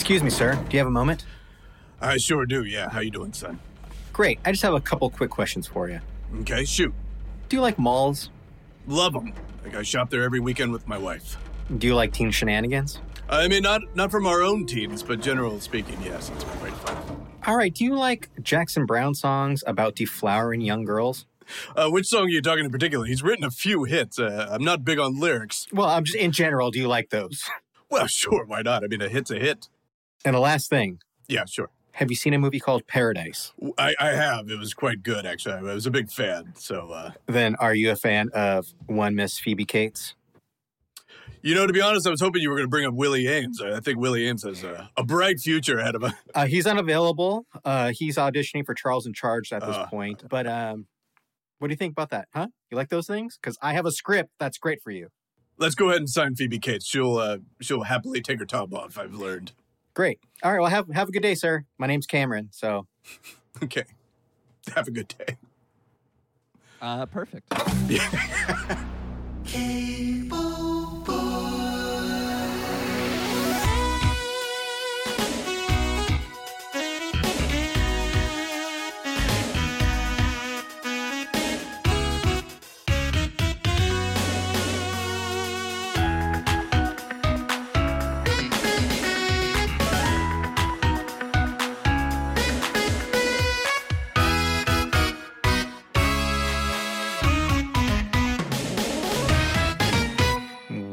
Excuse me, sir. Do you have a moment? I sure do, yeah. How you doing, son? Great. I just have a couple quick questions for you. Okay, shoot. Do you like malls? Love them. Like I shop there every weekend with my wife. Do you like teen shenanigans? I mean, not not from our own teams, but generally speaking, yes, it's been great fun. All right. Do you like Jackson Browne songs about deflowering young girls? Uh, which song are you talking in particular? He's written a few hits. Uh, I'm not big on lyrics. Well, I'm just in general. Do you like those? Well, sure, why not? I mean, a hit's a hit. And the last thing, Yeah, sure. have you seen a movie called Paradise? I, I have. It was quite good, actually. I was a big fan. So, uh, Then are you a fan of one Miss Phoebe Cates? you know, to be honest, I was hoping you were going to bring up Willie Aames. I think Willie Aames has a, a bright future ahead of him. Uh, he's unavailable. Uh, he's auditioning for Charles in Charge at this Uh. point. But um, what do you think about that? Huh? You like those things? Because I have a script that's great for you. Let's go ahead and sign Phoebe Cates. She'll uh, she'll happily take her top off. I've learned. Great. All right. Well, have have a good day, sir. My name's Cameron. So Okay. Have a good day. Uh, perfect.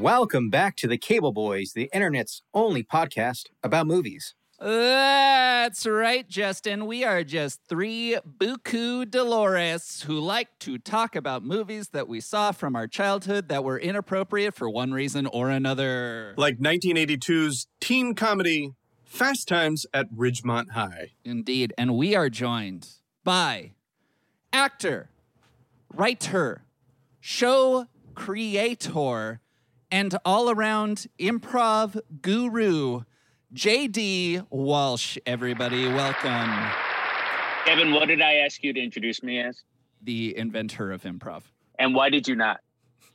welcome back to the Cable Boys, the internet's only podcast about movies. That's right, Justin. We are just three buku Dolores who like to talk about movies that we saw from our childhood that were inappropriate for one reason or another. Like 1982's teen comedy Fast Times at Ridgemont High. Indeed. And we are joined by actor, writer, show creator, and all around improv guru, JD Walsh. Everybody, welcome. Evan, what did I ask you to introduce me as? The inventor of improv. And why did you not?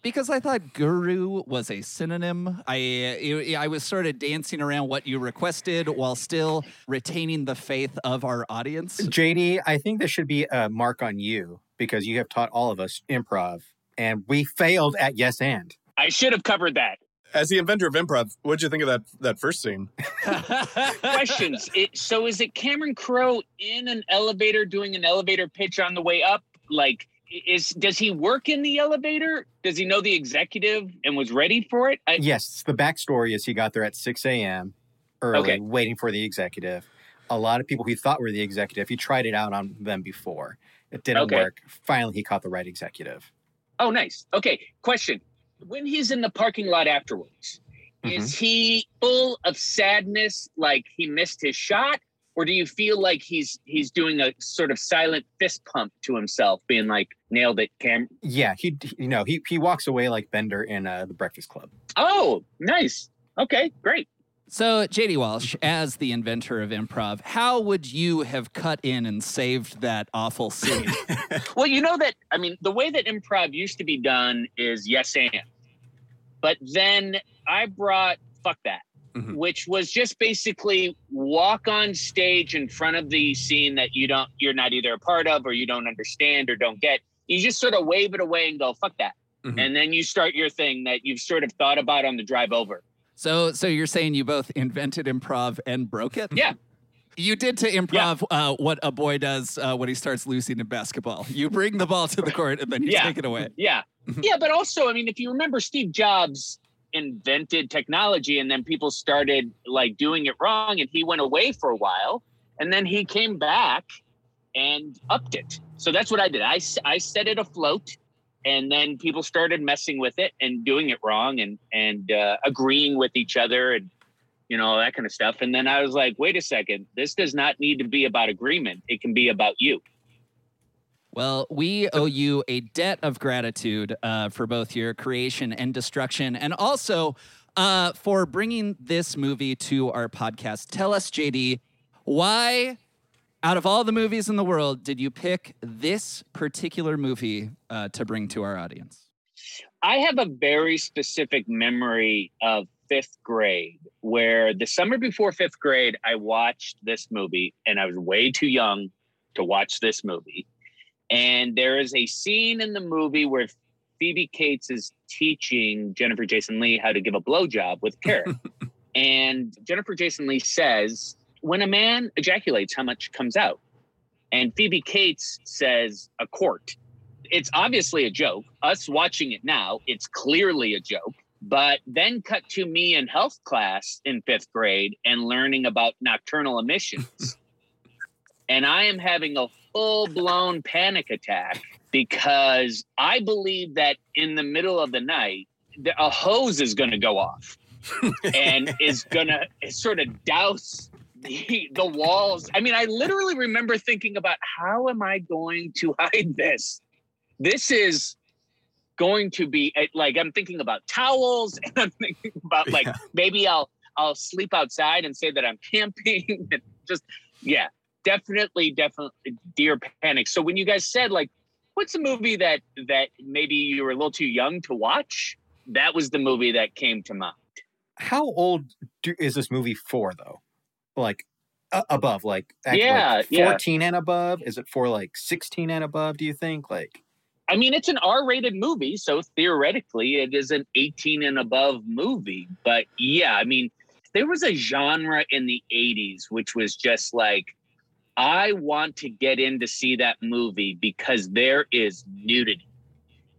Because I thought guru was a synonym. I I was sort of dancing around what you requested while still retaining the faith of our audience. JD, I think this should be a mark on you because you have taught all of us improv and we failed at yes and. I should have covered that. As the inventor of improv, what'd you think of that that first scene? Questions. It, so is it Cameron Crowe in an elevator doing an elevator pitch on the way up? Like, is does he work in the elevator? Does he know the executive and was ready for it? I, Yes, the backstory is he got there at 6 a.m. early, Okay. waiting for the executive. A lot of people he thought were the executive, he tried it out on them before. It didn't Okay. work. Finally, he caught the right executive. Oh, nice. Okay. Question. When he's in the parking lot afterwards, is he full of sadness, like he missed his shot, or do you feel like he's he's doing a sort of silent fist pump to himself, being like, "Nailed it, Cam." Yeah, he, you know, he, he walks away like Bender in uh, The Breakfast Club. Oh, nice. Okay, great. So, JD Walsh, as the inventor of improv, how would you have cut in and saved that awful scene? Well, you know that I mean, the way that improv used to be done is yes and, but then I brought fuck that. Mhm. Which was just basically walk on stage in front of the scene that you don't, you're not either a part of or you don't understand or don't get. You just sort of wave it away and go, fuck that. Mhm. And then you start your thing that you've sort of thought about on the drive over. So, so you're saying you both invented improv and broke it? Yeah. You did to improv uh, what a boy does uh, when he starts losing in basketball. You bring the ball to the court and then you Yeah. take it away. Yeah. yeah, but also, I mean, if you remember, Steve Jobs invented technology and then people started like doing it wrong and he went away for a while and then he came back and upped it. So that's what I did. I, I set it afloat and then people started messing with it and doing it wrong and, and uh, agreeing with each other and, you know, that kind of stuff. And then I was like, wait a second, this does not need to be about agreement. It can be about you. Well, we owe you a debt of gratitude uh, for both your creation and destruction, and also uh, for bringing this movie to our podcast. Tell us, JD, why, out of all the movies in the world, did you pick this particular movie uh, to bring to our audience? I have a very specific memory of fifth grade, where the summer before fifth grade, I watched this movie and I was way too young to watch this movie. And there is a scene in the movie where Phoebe Cates is teaching Jennifer Jason Lee how to give a blowjob with carrot. and Jennifer Jason Lee says, when a man ejaculates, how much comes out? And Phoebe Cates says, a quart. It's obviously a joke. Us watching it now, it's clearly a joke. But then cut to me in health class in fifth grade and learning about nocturnal emissions. and I am having a full blown panic attack because I believe that in the middle of the night, a hose is going to go off and is going to sort of douse the, the walls. I mean, I literally remember thinking about how am I going to hide this? This is going to be eh, like I'm thinking about towels and I'm thinking about like yeah. maybe I'll I'll sleep outside and say that I'm camping and just yeah, definitely definitely deer panic. So when you guys said like what's a movie that that maybe you were a little too young to watch? That was the movie that came to mind. How old do, is this movie for though? Like uh, above like yeah, like 14 yeah. and above is it for like 16 and above do you think like I mean, it's an R-rated movie, so theoretically, it is an 18 and above movie. But yeah, I mean, there was a genre in the 80s which was just like, I want to get in to see that movie because there is nudity.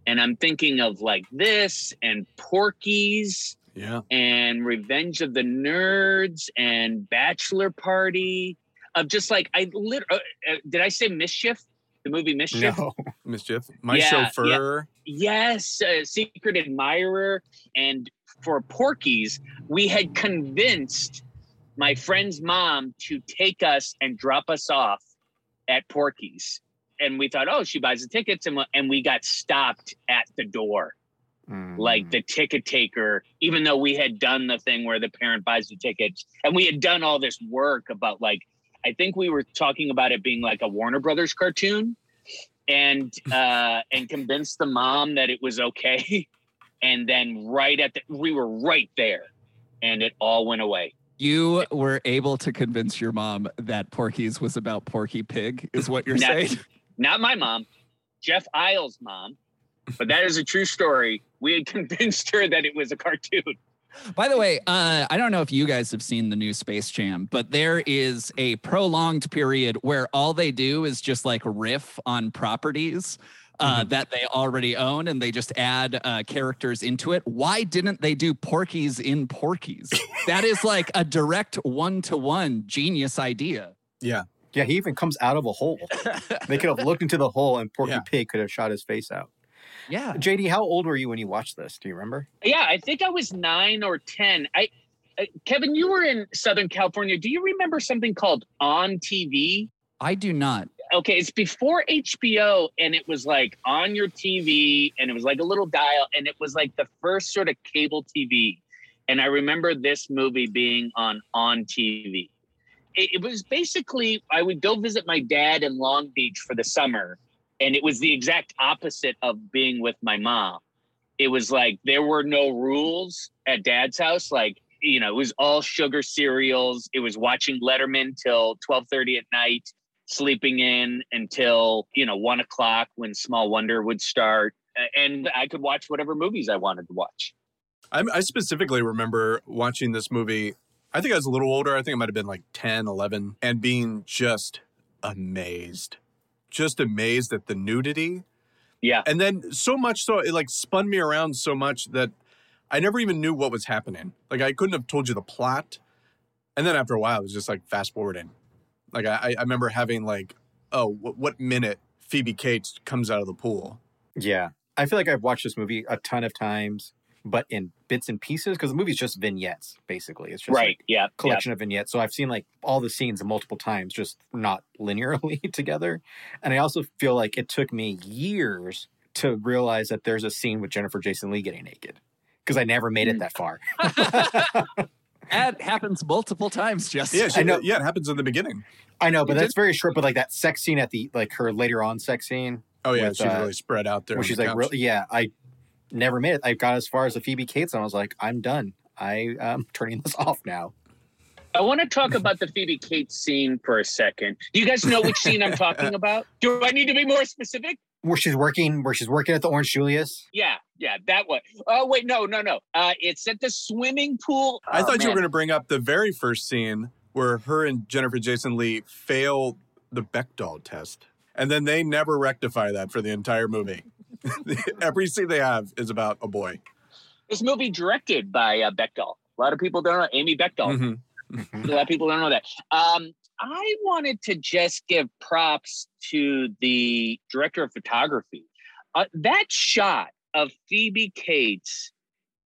And I'm thinking of like this and Porky's yeah. and Revenge of the Nerds and Bachelor Party. Of just like I lit. Uh, uh, did I say mischief? The movie Mischief. No. Mischief. My Yeah, chauffeur. Yes, uh, Secret Admirer. And for Porky's, we had convinced my friend's mom to take us and drop us off at Porky's. And we thought, oh, she buys the tickets, and, and we got stopped at the door. Mm. Like the ticket taker, even though we had done the thing where the parent buys the tickets, and we had done all this work about like, I think we were talking about it being like a Warner Brothers cartoon, and uh, and convinced the mom that it was okay, and then right at the, we were right there, and it all went away. You were able to convince your mom that Porky's was about Porky Pig, is what you're Not- saying? Not my mom, Jeff Isles' mom, but that is a true story. We had convinced her that it was a cartoon. By the way, uh, I don't know if you guys have seen the new Space Jam, but there is a prolonged period where all they do is just like riff on properties uh, that they already own and they just add uh, characters into it. Why didn't they do Porky's in Porky's? that is like a direct one to one genius idea. Yeah. yeah he even comes out of a hole they could have looked into the hole and porky Yeah. pig could have shot his face out Yeah. jd how old were you when you watched this do you remember Yeah, I think I was nine or ten. I, uh, Kevin, you were in Southern California. Do you remember something called On TV? I do not. Okay, it's before HBO, and it was like on your TV, and it was like a little dial, and it was like the first sort of cable TV. And I remember this movie being on On TV. It, it was basically I would go visit my dad in Long Beach for the summer, and it was the exact opposite of being with my mom. It was like there were no rules at dad's house. Like you know, it was all sugar cereals. It was watching Letterman till twelve thirty at night sleeping in until you know one o'clock when Small Wonder would start, and I could watch whatever movies I wanted to watch. I, I specifically remember watching this movie. I think I was a little older. I think I might have been like 10, 11, and being just amazed. Just amazed at the nudity. Yeah, And then so much so, it like spun me around so much that I never even knew what was happening. Like I couldn't have told you the plot. And then after a while, it was just like fast forwarding. Like I, I remember having like, oh, what, what minute Phoebe Cates comes out of the pool? yeah i feel like i've watched this movie a ton of times but in bits and pieces because the movie's just vignettes basically it's just right. like yeah, yeah. collection of vignettes so i've seen like all the scenes multiple times just not linearly together and i also feel like it took me years to realize that there's a scene with jennifer jason lee getting naked because i never made it Mm. that far That happens multiple times, Justin. Yeah, she, I know. yeah, it happens in the beginning. i know but You that's very short but like that sex scene at the like her later on sex scene Oh yeah, With, she's uh, really spread out there. where she's the like really yeah i never made it i got as far as the phoebe cates and i was like i'm done I am turning this off now. I want to talk about the Phoebe Cates scene for a second. Do you guys know which scene I'm talking about? Do I need to be more specific? Where she's working, where she's working at the Orange Julius. Yeah, yeah, that one. Oh wait, no, no, no. Uh, it's at the swimming pool. I Oh, thought you were going to bring up the very first scene where her and Jennifer Jason Lee fail the Bechdel test. And then they never rectify that for the entire movie. Every scene they have is about a boy. This movie directed by uh, Bechdel. A lot of people don't know Amy Bechdel. Mhm. A lot of people don't know that. Um, I wanted to just give props to the director of photography. Uh, that shot of Phoebe Cates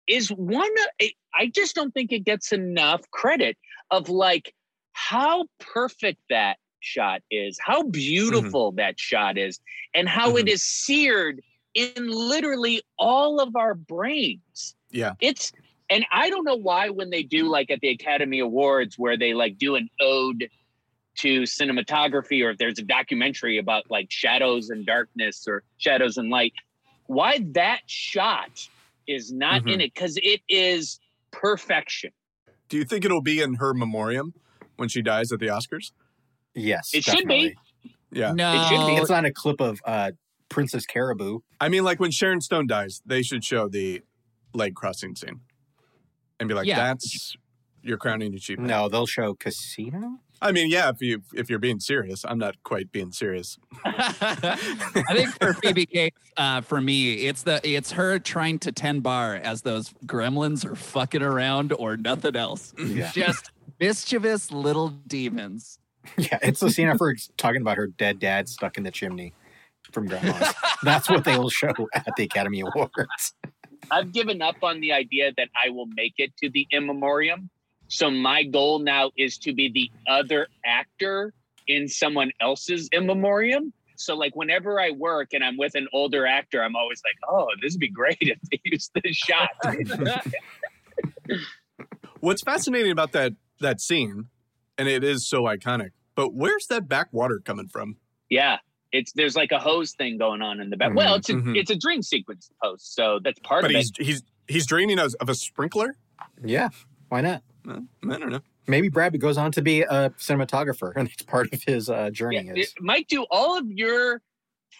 is one. of- I just don't think it gets enough credit of like how perfect that shot is, how mm-hmm. beautiful that shot is, and how it mm-hmm. is seared in literally all of our brains. Yeah. It's and I don't know why when they do like at the Academy Awards where they like do an ode to cinematography or if there's a documentary about like shadows and darkness or shadows and light, why that shot is not in mm-hmm. it because it is perfection. Do you think it'll be in her memoriam when she dies at the Oscars? Yes, It should be. Yeah. No, It should be. It's not a clip of uh, Princess Caraboo. I mean, like when Sharon Stone dies, they should show the leg crossing scene and be like, Yeah. that's your crowning achievement. No, they'll show Casino. I mean, yeah, if you if you're being serious, I'm not quite being serious. I think for Phoebe Cates, uh, for me, it's the it's her trying to tend bar as those gremlins are fucking around or nothing else. Yeah. Just mischievous little demons. Yeah, it's the scene of her talking about her dead dad stuck in the chimney from Grandma. That's what they will show at the Academy Awards. I've given up on the idea that I will make it to the in memoriam. So my goal now is to be the other actor in someone else's in memoriam. So like whenever I work and I'm with an older actor, I'm always like, oh, this would be great if they use this shot. What's fascinating about that that scene, and it is so iconic, but where's that backwater coming from? yeah. It's there's like a hose thing going on in the back. Well, it's a Mhm. it's a dream sequence post, so that's part But of he's it. he's he's draining us of a sprinkler. Yeah, why not? Uh, I don't know. Maybe Brad goes on to be a cinematographer, and it's part of his uh, journey. Yeah, is Mike, do all of your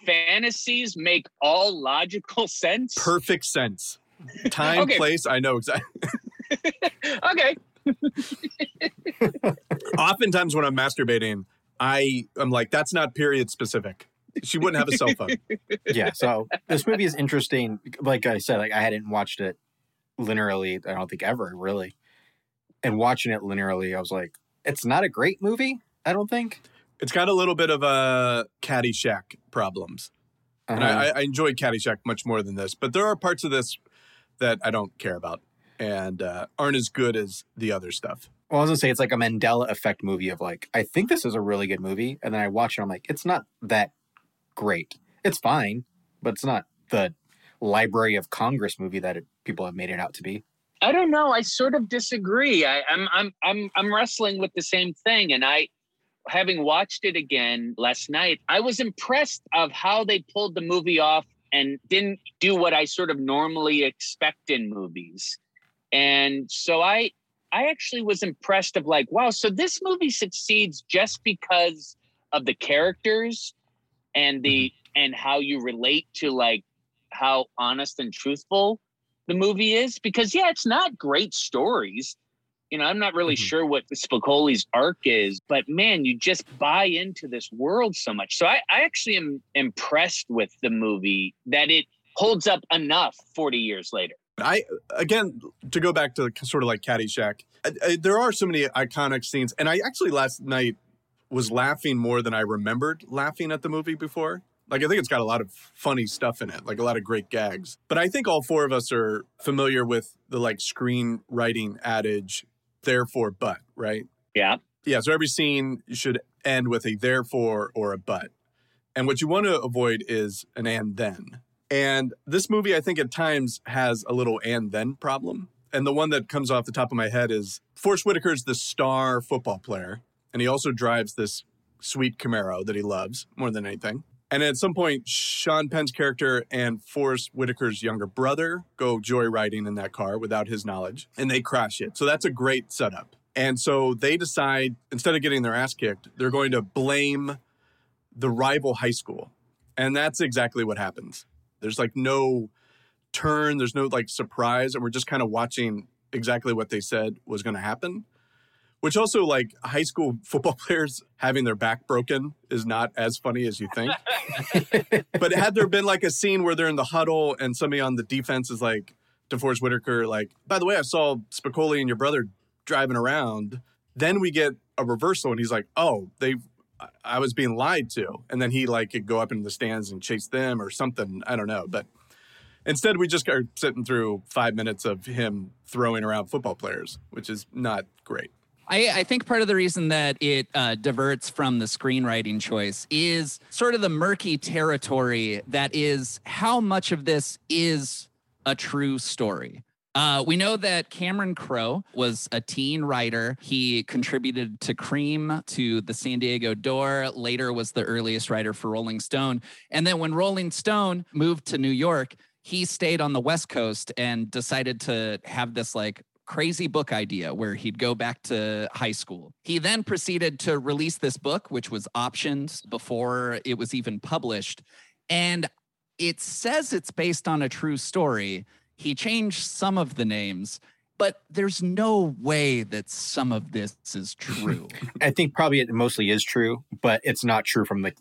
fantasies make all logical sense? Perfect sense. Time, Okay. place. I know exactly. okay. Oftentimes when I'm masturbating, I am like, that's not period specific. She wouldn't have a cell phone. yeah. So this movie is interesting. Like I said, like I hadn't watched it linearly. I don't think ever really. And watching it linearly, I was like, it's not a great movie. I don't think. It's got a little bit of a Caddyshack problems. And Uh-huh. I, I enjoy Caddyshack much more than this, but there are parts of this that I don't care about and uh, aren't as good as the other stuff. Well, I was gonna say it's like a Mandela effect movie of like, I think this is a really good movie, and then I watch it, I'm like, it's not that great. It's fine, but it's not the Library of Congress movie that it, people have made it out to be. I don't know. I sort of disagree. I, I'm I'm I'm I'm wrestling with the same thing, and I, having watched it again last night, I was impressed of how they pulled the movie off and didn't do what I sort of normally expect in movies, and so I I actually was impressed of like, wow, so this movie succeeds just because of the characters and the and how you relate to like how honest and truthful the movie is. Because yeah it's not great stories. You know i'm not really Mhm. sure what spicoli's arc is but man you just buy into this world so much. So i, I actually am impressed with the movie that it holds up enough 40 years later I again to go back to sort of like Caddyshack. I, I, there are so many iconic scenes, and I actually last night was laughing more than I remembered laughing at the movie before. Like I think it's got a lot of funny stuff in it, like a lot of great gags. But I think all four of us are familiar with the like screenwriting adage, therefore but, right? yeah Yeah, so every scene should end with a therefore or a but. And what you want to avoid is an and then. And this movie, I think at times has a little and then problem. And the one that comes off the top of my head is Forest Whitaker's the star football player. And he also drives this sweet Camaro that he loves more than anything. And at some point, Sean Penn's character and Forest Whitaker's younger brother go joyriding in that car without his knowledge, and they crash it. So that's a great setup. And so they decide, instead of getting their ass kicked, they're going to blame the rival high school. And that's exactly what happens. There's like no turn, there's no like surprise, and we're just kind of watching exactly what they said was going to happen. Which also, like high school football players having their back broken is not as funny as you think. but had there been like a scene where they're in the huddle and somebody on the defense is like, DeForest Whitaker, like, by the way, I saw Spicoli and your brother driving around. Then we get a reversal, and he's like, "Oh, they, I was being lied to." And then he like could go up into the stands and chase them or something. I don't know, but instead we just are sitting through five minutes of him throwing around football players, which is not great. I, I, think part of the reason that it uh, diverts from the screenwriting choice is sort of the murky territory that is how much of this is a true story. Uh, we know that Cameron Crowe was a teen writer. He contributed to Creem, to the San Diego Door, later was the earliest writer for Rolling Stone. And then when Rolling Stone moved to New York, he stayed on the West Coast and decided to have this like crazy book idea where he'd go back to high school. He then proceeded to release this book, which was optioned before it was even published. And it says it's based on a true story he changed some of the names, but there's no way that some of this is true. I think probably it mostly is true, but it's not true from like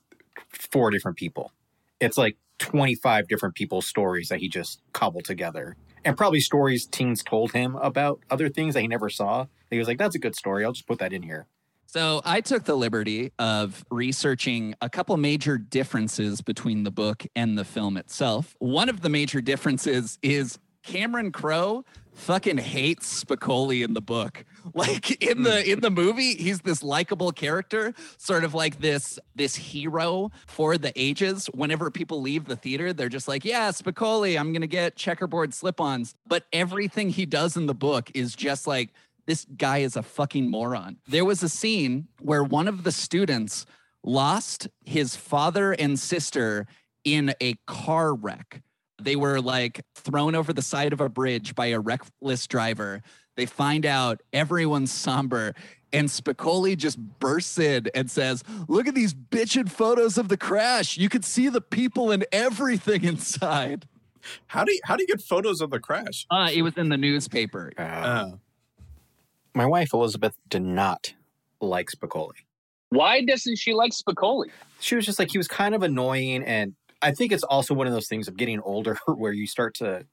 four different people. It's like 25 different people's stories that he just cobbled together. And probably stories teens told him about other things that he never saw. He was like, that's a good story. I'll just put that in here. So I took the liberty of researching a couple major differences between the book and the film itself. One of the major differences is Cameron Crowe fucking hates Spicoli in the book. Like in the hmm. in the movie, he's this likable character, sort of like this this hero for the ages. Whenever people leave the theater, they're just like, "Yeah, Spicoli, I'm going to get checkerboard slip-ons." But everything he does in the book is just like this guy is a fucking moron. There was a scene where one of the students lost his father and sister in a car wreck they were like thrown over the side of a bridge by a reckless driver. They find out everyone's somber, and Spicoli just bursts in and says, Look at these bitchin' photos of the crash. You could see the people and everything inside. How do you, how do you get photos of the crash? Uh, it was in the newspaper. Uh, uh. My wife Elizabeth did not like Spicoli. Why doesn't she like Spicoli? She was just like he was kind of annoying and I think it's also one of those things of getting older where you start to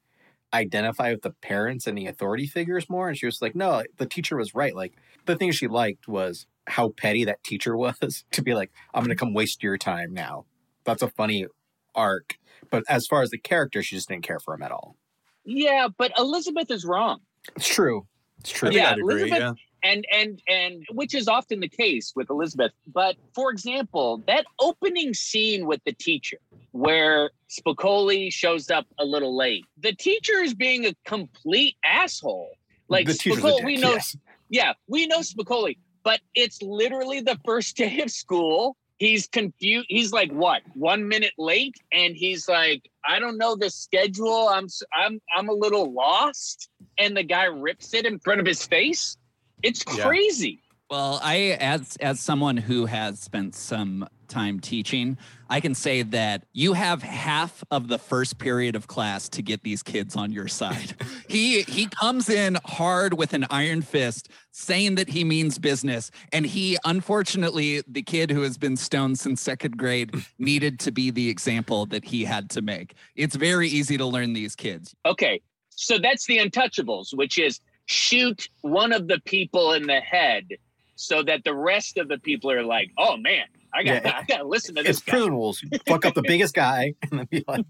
identify with the parents and the authority figures more. And she was like, no, the teacher was right. Like the thing she liked was how petty that teacher was to be like, I'm going to mm-hmm. come waste your time now. That's a funny arc. But as far as the character, she just didn't care for him at all. Yeah, but Elizabeth is wrong. It's true. It's true. Yeah, Elizabeth, yeah and and and which is often the case with Elizabeth. But for example, that opening scene with the teacher, where Spicoli shows up a little late, the teacher is being a complete asshole. Like Spicoli, we know, yes. yeah, we know Spicoli, but it's literally the first day of school. He's confused. He's like, what? One minute late, and he's like, I don't know the schedule. I'm I'm I'm a little lost. And the guy rips it in front of his face it's crazy. Yeah. Well, I as as someone who has spent some time teaching, I can say that you have half of the first period of class to get these kids on your side. he he comes in hard with an iron fist saying that he means business and he unfortunately the kid who has been stoned since second grade needed to be the example that he had to make. It's very easy to learn these kids. Okay. So that's the untouchables, which is shoot one of the people in the head so that the rest of the people are like, oh man, I got yeah, I got to listen to this. It's prison rules. fuck up the biggest guy and then be like,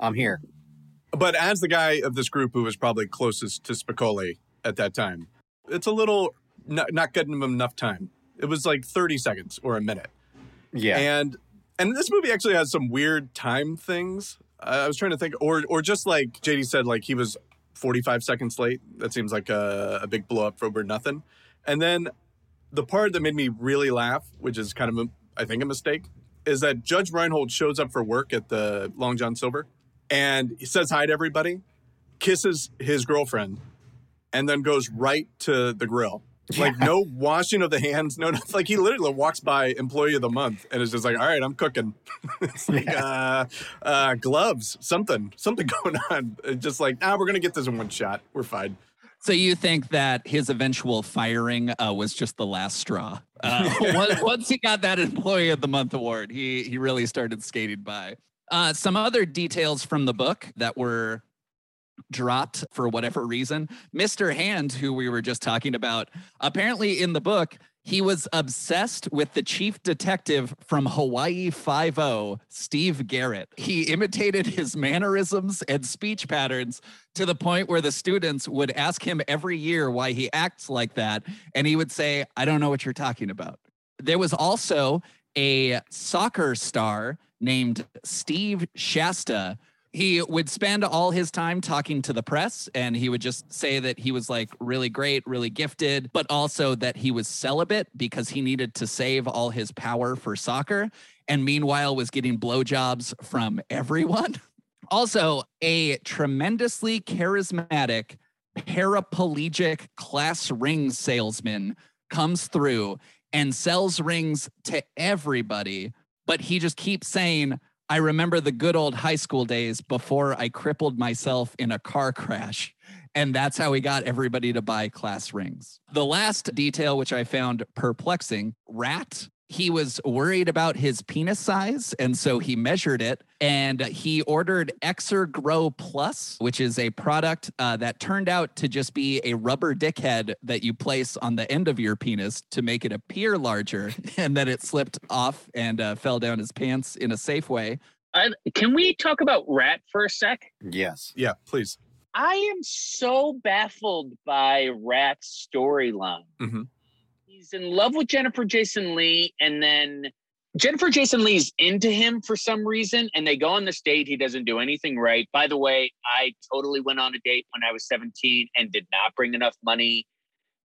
I'm here. But as the guy of this group who was probably closest to Spicoli at that time, it's a little not, not getting him enough time. It was like 30 seconds or a minute. Yeah. And and this movie actually has some weird time things. I was trying to think, or or just like JD said, like he was 45 seconds late. That seems like a, a big blow up for over nothing. And then the part that made me really laugh, which is kind of, a, I think, a mistake, is that Judge Reinhold shows up for work at the Long John Silver and he says hi to everybody, kisses his girlfriend, and then goes right to the grill. Like no washing of the hands, no, no like he literally walks by employee of the month and is just like, all right, I'm cooking. it's like uh, uh, gloves, something, something going on. It's just like, nah, we're gonna get this in one shot. We're fine. So you think that his eventual firing uh, was just the last straw? Uh, once- once he got that Employee of the Month award, he he really started skating by. Uh, some other details from the book that were dropped for whatever reason. Mr. Hand, who we were just talking about, apparently in the book, he was obsessed with the chief detective from Hawaii 5 Steve Garrett. He imitated his mannerisms and speech patterns to the point where the students would ask him every year why he acts like that. And he would say, I don't know what you're talking about. There was also a soccer star named Steve Shasta he would spend all his time talking to the press and he would just say that he was like really great, really gifted, but also that he was celibate because he needed to save all his power for soccer and meanwhile was getting blowjobs from everyone. Also, a tremendously charismatic paraplegic class ring salesman comes through and sells rings to everybody, but he just keeps saying, I remember the good old high school days before I crippled myself in a car crash. And that's how we got everybody to buy class rings. The last detail, which I found perplexing Rat, he was worried about his penis size. And so he measured it and he ordered Exer Grow Plus, which is a product uh, that turned out to just be a rubber dickhead that you place on the end of your penis to make it appear larger. And then it slipped off and uh, fell down his pants in a safe way. I, can we talk about Rat for a sec? Yes. Yeah, please. I am so baffled by Rat's storyline. Mhm. He's in love with Jennifer Jason Lee, and then Jennifer Jason Lee's into him for some reason, and they go on this date. He doesn't do anything right. By the way, I totally went on a date when I was 17 and did not bring enough money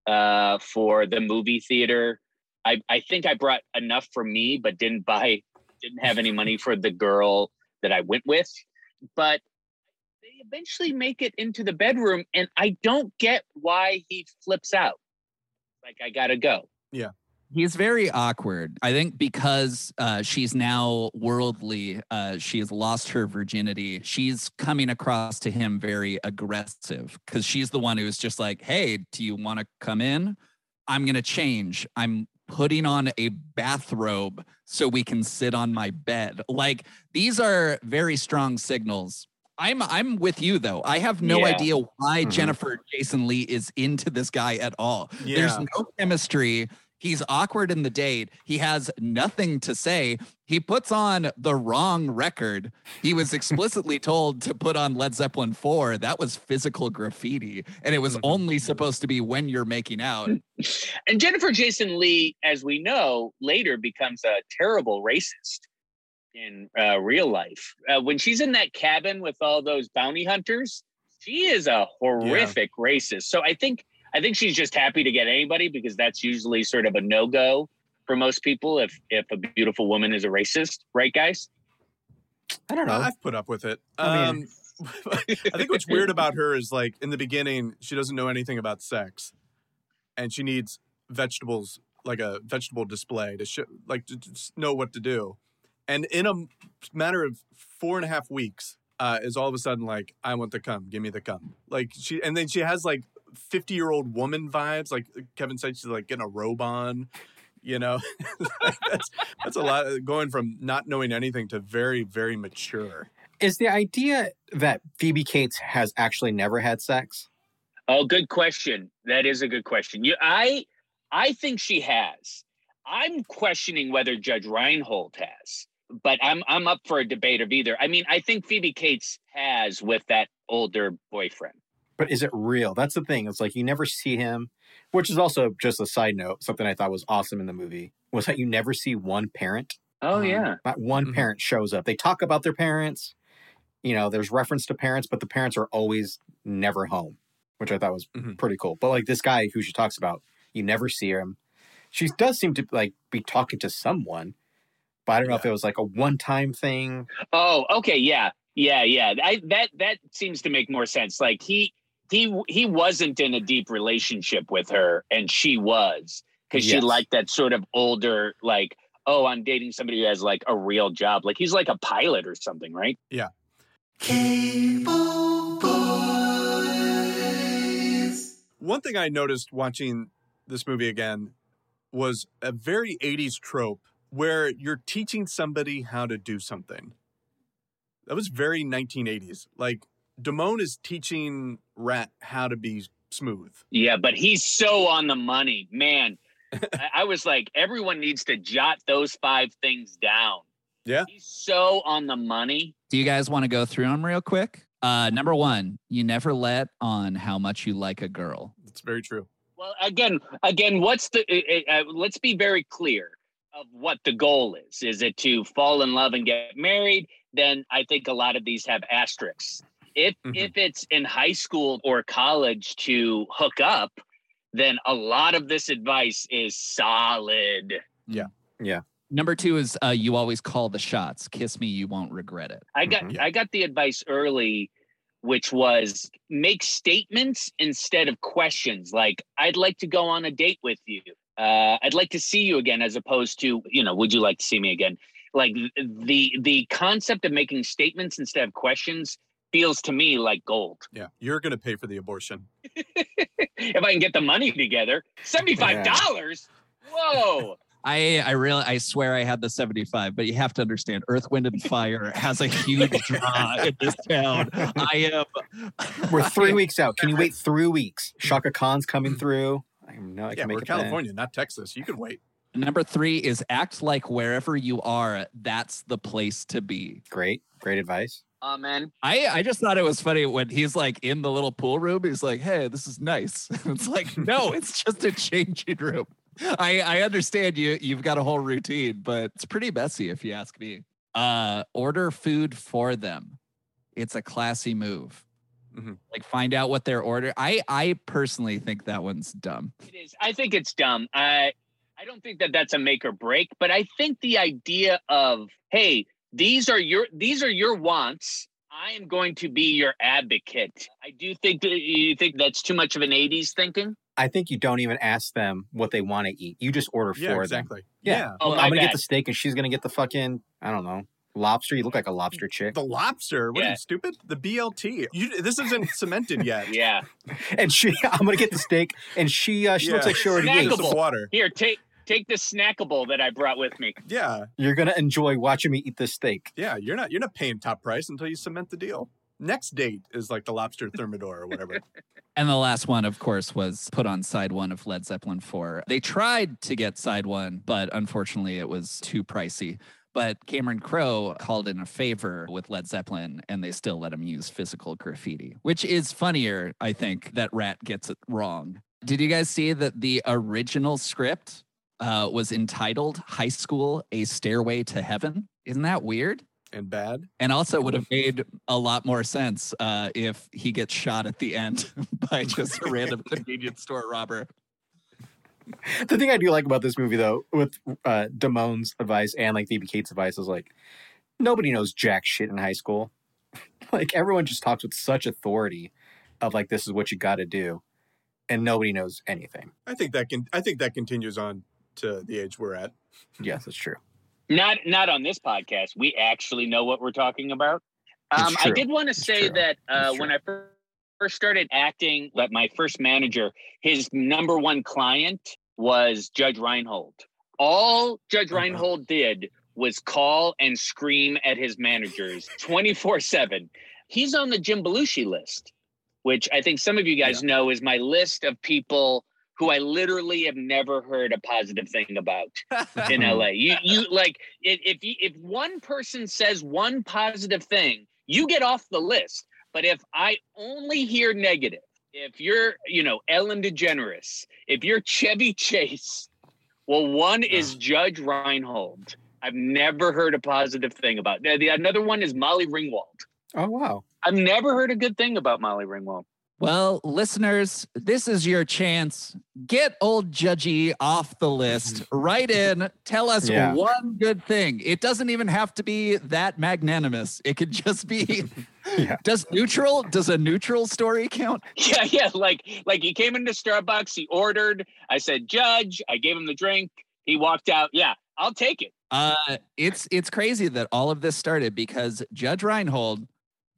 uh, for the movie theater. I, I think I brought enough for me, but didn't buy, didn't have any money for the girl that I went with. But they eventually make it into the bedroom, and I don't get why he flips out. Like, I gotta go. Yeah. He's very awkward. I think because uh, she's now worldly, uh, she has lost her virginity. She's coming across to him very aggressive because she's the one who's just like, hey, do you want to come in? I'm going to change. I'm putting on a bathrobe so we can sit on my bed. Like these are very strong signals. I'm I'm with you though. I have no Yeah. idea why Mhm. Jennifer Jason Lee is into this guy at all. There's no chemistry. He's awkward in the date. He has nothing to say. He puts on the wrong record. He was explicitly told to put on Led Zeppelin 4. That was physical graffiti. And it was Mhm. only supposed to be when you're making out. And Jennifer Jason Lee, as we know, later becomes a terrible racist in uh, real life. Uh, when she's in that cabin with all those bounty hunters, she is a horrific racist. So I think I think she's just happy to get anybody because that's usually sort of a no go for most people. If if a beautiful woman is a racist, right, guys? I don't know. I've put up with it. I Um, mean- I think what's weird about her is like in the beginning, she doesn't know anything about sex, and she needs vegetables like a vegetable display to show, like to just know what to do. And in a matter of four and a half weeks, uh, is all of a sudden like, I want the cum, give me the cum. Like she, and then she has like fifty year old woman vibes. Like Kevin said, she's like getting a robe on. You know, that's that's a lot going from not knowing anything to very very mature. Is the idea that Phoebe Cates has actually never had sex? Oh, good question. That is a good question. You, I, I think she has. I'm questioning whether Judge Reinhold has, but I'm I'm up for a debate of either. I mean, I think Phoebe Cates has with that older boyfriend. But is it real? That's the thing. It's like you never see him, which is also just a side note. Something I thought was awesome in the movie was that you never see one parent. Oh Um, yeah. Not one Mhm. parent shows up. They talk about their parents. You know, there's reference to parents, but the parents are always never home, which I thought was Mhm. pretty cool. But like this guy who she talks about, you never see him. She does seem to like be talking to someone, but I don't know if it was like a one-time thing. Oh, okay, yeah, yeah, yeah. I, that that seems to make more sense. Like he he he wasn't in a deep relationship with her, and she was because she liked that sort of older, like, oh, I'm dating somebody who has like a real job. Like he's like a pilot or something, right? Yeah. K one thing I noticed watching this movie again was a very 80s trope where you're teaching somebody how to do something. That was very 1980s. Like Damone is teaching Rat how to be smooth. Yeah, but he's so on the money, man. I, I was like, everyone needs to jot those five things down. Yeah. he's so on the money. Do you guys want to go through them real quick? Uh, number one, you never let on how much you like a girl. It's very true. Well, again, again, what's the? Uh, uh, let's be very clear of what the goal is. Is it to fall in love and get married? Then I think a lot of these have asterisks. If Mhm. if it's in high school or college to hook up, then a lot of this advice is solid. Yeah. Yeah. Number two is uh, you always call the shots. Kiss me, you won't regret it. I got Mhm. I got the advice early, which was make statements instead of questions. Like I'd like to go on a date with you. Uh, I'd like to see you again, as opposed to you know, would you like to see me again? Like the the concept of making statements instead of questions feels to me like gold. Yeah. You're going to pay for the abortion. if I can get the money together, seventy five dollars. Whoa. I I really I swear I had the 75, but you have to understand Earth, Wind, and Fire has a huge draw in this town. I am We're three weeks out. Can you wait three weeks? Chaka Khan's coming through. I know I yeah, can make we're it then. California, not Texas. You can wait. Number three is act like wherever you are, that's the place to be. Great, great advice. Amen. I, I just thought it was funny when he's like in the little pool room. He's like, "Hey, this is nice." it's like, no, it's just a changing room. I I understand you you've got a whole routine, but it's pretty messy if you ask me. Uh, order food for them. It's a classy move. Mhm. Like find out what they're ordering. I I personally think that one's dumb. It is. I think it's dumb. I I don't think that that's a make or break, but I think the idea of hey, these are your these are your wants. I am going to be your advocate. I do think that you think that's too much of an '80s thinking. I think you don't even ask them what they want to eat. You just order Yeah, for them. exactly. Yeah. yeah. Oh, I'm gonna get the steak and she's gonna get the fucking I don't know lobster. You look like a lobster chick. The lobster. What are you stupid? The BLT. You, this isn't cemented yet. Yeah. And she, I'm gonna get the steak, and she, uh, she looks like she already Snackable. ate. Some water. Here, take take the snackable that I brought with me. Yeah, You're gonna enjoy watching me eat this steak. yeah. You're not you're not paying top price until you cement the deal. Next date is like the lobster thermidor or whatever. And the last one, of course, was put on side one of Led Zeppelin 4. They tried to get side one, but unfortunately it was too pricey. But Cameron Crowe called in a favor with Led Zeppelin and they still let him use physical graffiti, which is funnier, I think, that Rat gets it wrong. Did you guys see that the original script uh, was entitled High School A Stairway to Heaven? Isn't that weird? and bad. And also would have made a lot more sense uh, if he gets shot at the end by just a random convenience store robber. The thing I do like about this movie, though, with uh, Damone's advice and like Phoebe Cates' advice, is like nobody knows jack shit in high school. like everyone just talks with such authority of like this is what you got to do, and nobody knows anything. I think that can I think that continues on to the age we're at. Yes, that's true. Not not on this podcast. We actually know what we're talking about. Um, I did want to say that uh, when. I fir- first started acting, that my first manager, his number one client was Judge Reinhold. All Judge Oh, wow. Reinhold did was call and scream at his managers 24 7. He's on the Jim Belushi list, which I think some of you guys know is my list of people who I literally have never heard a positive thing about in. LA. You you like if if one person says one positive thing, you get off the list. But if I only hear negative, if you're you know Ellen DeGeneres, if you're Chevy Chase, well, one is uh. Judge Reinhold. I've never heard a positive thing about. The, the- another one is Molly Ringwald. Oh wow. I've never heard a good thing about Molly Ringwald. Well, listeners, this is your chance. Get old Judgy off the list. Write in, tell us Yeah. one good thing. It doesn't even have to be that magnanimous. It could just be Yeah. Does neutral does a neutral story count? Yeah, yeah. Like like he came into Starbucks, he ordered. I said, Judge, I gave him the drink. He walked out. Yeah, I'll take it. Uh it's it's crazy that all of this started because Judge Reinhold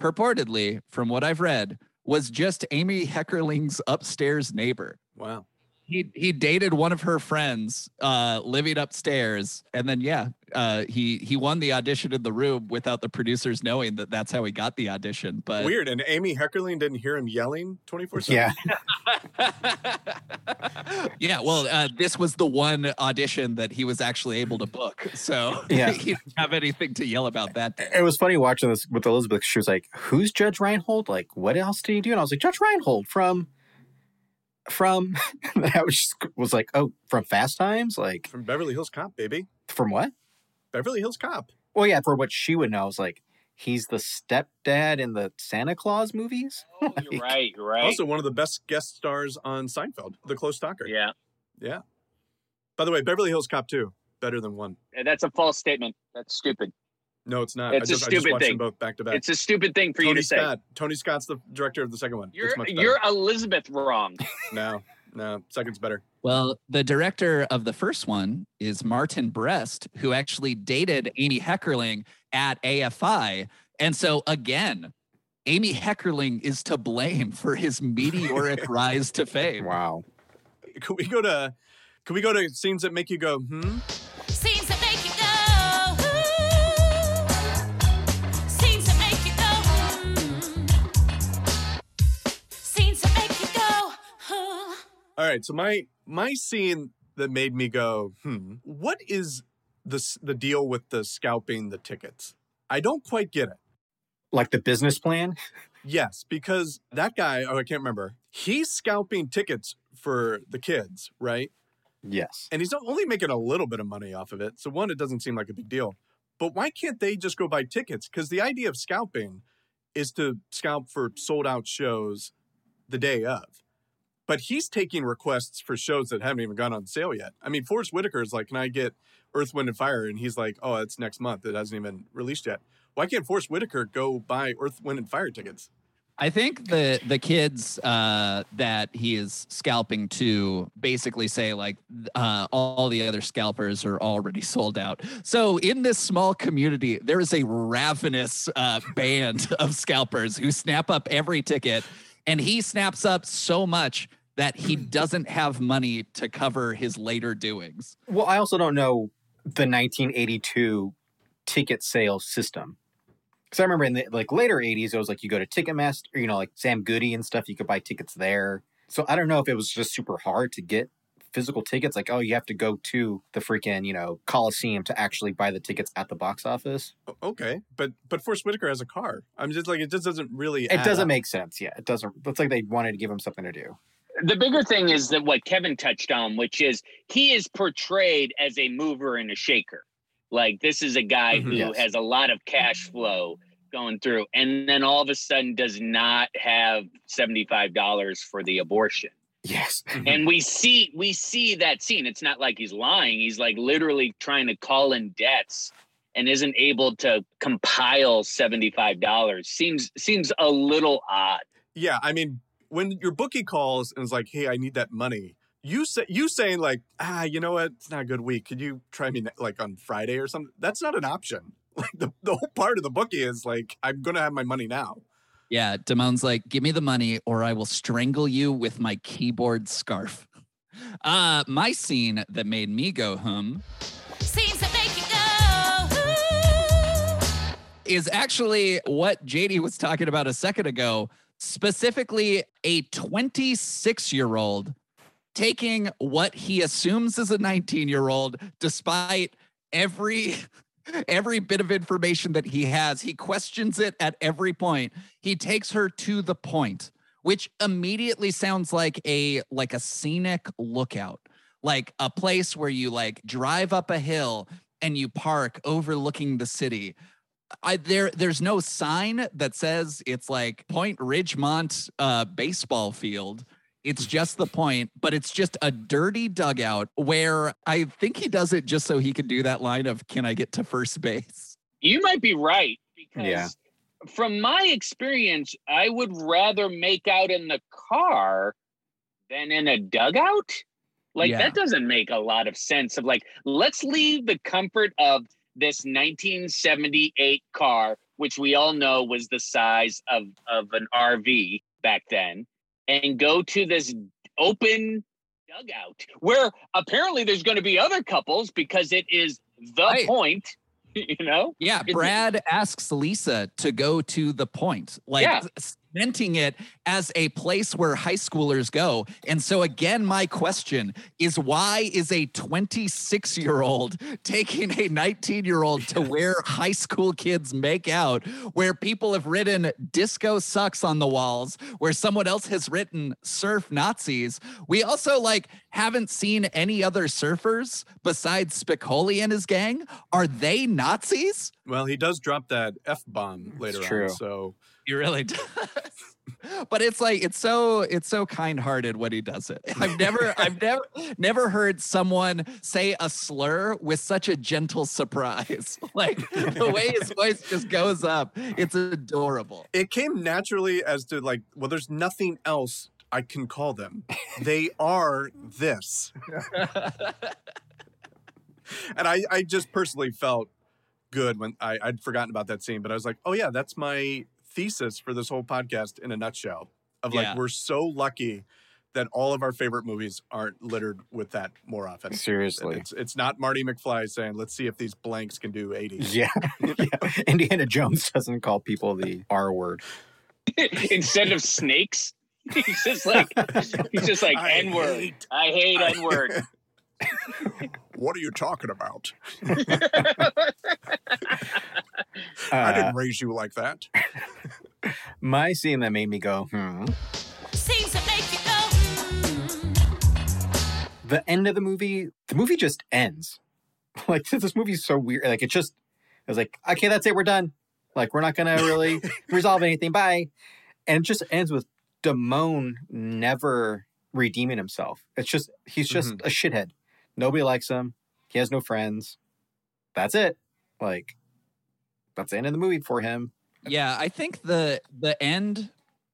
purportedly, from what I've read, was just Amy Heckerling's upstairs neighbor. Wow. He he dated one of her friends uh living upstairs and then yeah uh he he won the audition in the room without the producers knowing that that's how he got the audition but Weird. And Amy Heckerling didn't hear him yelling 24 7. Yeah. yeah well uh this was the one audition that he was actually able to book so Yeah. he didn't have anything to yell about that day. It was funny watching this with Elizabeth. She was like, "Who's Judge Reinhold? Like, what else did he do?" And I was like, "Judge Reinhold from, from." and I was just, was like, "Oh, from Fast Times? Like, From Beverly Hills Cop, baby. from what?" Beverly Hills Cop. Well, yeah, for what she would know, I was like, "He's the stepdad in the Santa Claus movies." Oh, you're right. You're right. Also, one of the best guest stars on Seinfeld, The Close Talker. yeah, Yeah. By the way, Beverly Hills Cop 2, better than one. that's a false statement. That's stupid. No, it's not. It's I a just, I just stupid thing. them both back to back. It's a stupid thing for you Tony to say. Scott. Tony Scott's the director of the second one. You're much you're Elizabeth wrong. No, no. Second's better. well the director of the first one is martin brest who actually dated amy heckerling at afi and so again amy heckerling is to blame for his meteoric rise to fame Wow. Can we go to could we go to scenes that make you go, hmm? All right. So my my scene that made me go, hmm, what is the the deal with the scalping the tickets? I don't quite get it. Like the business plan. Yes, because that guy, oh, I can't remember. He's scalping tickets for the kids, right? Yes. And he's only making a little bit of money off of it. So one, it doesn't seem like a big deal. But why can't they just go buy tickets? Because the idea of scalping is to scalp for sold out shows the day of. But he's taking requests for shows that haven't even gone on sale yet. I mean, Forest Whitaker is like, "Can I get Earth, Wind, and Fire?" And he's like, "Oh, it's next month. It hasn't even released yet." Why can't Forest Whitaker go buy Earth, Wind, and Fire tickets? I think the the kids uh, that he is scalping to basically say like uh, all the other scalpers are already sold out. So in this small community, there is a ravenous uh, band of scalpers who snap up every ticket, and he snaps up so much that he doesn't have money to cover his later doings. Well, I also don't know the 1982 ticket sales system. Because I remember in the like later 80s, it was like you go to Ticketmaster, you know, like Sam Goody and stuff. You could buy tickets there. So I don't know if it was just super hard to get physical tickets. Like, oh, you have to go to the freaking you know Coliseum to actually buy the tickets at the box office. Okay, but but Forest Whitaker has a car. I'm just like, it just doesn't really. It add doesn't up. make sense. Yeah, it doesn't. It's like they wanted to give him something to do. the bigger thing is that what Kevin touched on, which is he is portrayed as a mover and a shaker. Like this is a guy Mhm. who Yes. has a lot of cash flow going through, and then all of a sudden does not have seventy five dollars for the abortion. Yes. And we see we see that scene. It's not like he's lying. He's like literally trying to call in debts and isn't able to compile seventy five dollars. Seems seems a little odd. Yeah, I mean, when your bookie calls and is like, "Hey, I need that money," you say you saying like, "Ah, you know what? It's not a good week. Could you try me like on Friday or something?" That's not an option. Like the, the whole part of the bookie is like, "I'm gonna have my money now." Yeah, Damone's like, give me the money or I will strangle you with my keyboard scarf. Uh, my scene that made me go hum Scenes that make you go. is actually what JD was talking about a second ago, specifically a 26 year old taking what he assumes is a 19 year old, despite every. Every bit of information that he has, he questions it at every point. He takes her to the point, which immediately sounds like a like a scenic lookout, like a place where you like drive up a hill and you park overlooking the city I there there's no sign that says it's like Point Ridgemont uh baseball field. It's just the point, but it's just a dirty dugout where I think he does it just so he can do that line of can I get to first base? You might be right because Yeah. from my experience, I would rather make out in the car than in a dugout. Like Yeah. that doesn't make a lot of sense of like let's leave the comfort of this 1978 car which we all know was the size of of an RV back then and go to this open dugout where apparently there's going to be other couples because it is the Right. point you know Yeah, Brad asks Lisa to go to the point, like Yeah. Cementing it as a place where high schoolers go. And so, again, my question is why is a 26 year old taking a 19 year old to where high school kids make out, where people have written disco sucks on the walls, where someone else has written surf Nazis? We also like haven't seen any other surfers besides Spicoli and his gang. Are they Nazis? Well, he does drop that f bomb later true. on. So He really does. But it's like it's so it's so kind-hearted when he does it. I've never I've never never heard someone say a slur with such a gentle surprise. Like the way his voice just goes up, it's adorable. it came naturally as to like, well, there's nothing else I can call them. They are this. and I, I just personally felt good when I, I'd forgotten about that scene, but I was like, oh yeah, that's my thesis for this whole podcast in a nutshell. Of like, Yeah. we're so lucky that all of our favorite movies aren't littered with that more often. Seriously. It's it's not Marty McFly saying, let's see if these blanks can do 80. Yeah. yeah. Indiana Jones doesn't call people the R word. instead of snakes he's just like he's just like N word. i hate N word. what are you talking about? I Uh, didn't raise you like that. my scene that made me go, hmm. Scenes that make you go, mm. The end of the movie, the movie just ends. Like this movie's so weird. Like it just, I was like, okay, that's it, we're done. Like we're not gonna really resolve anything. Bye. And it just ends with Damone never redeeming himself. It's just he's just a shithead. Nobody likes him. He has no friends. That's it. Like that's the end of the movie for him. Yeah, I think the the end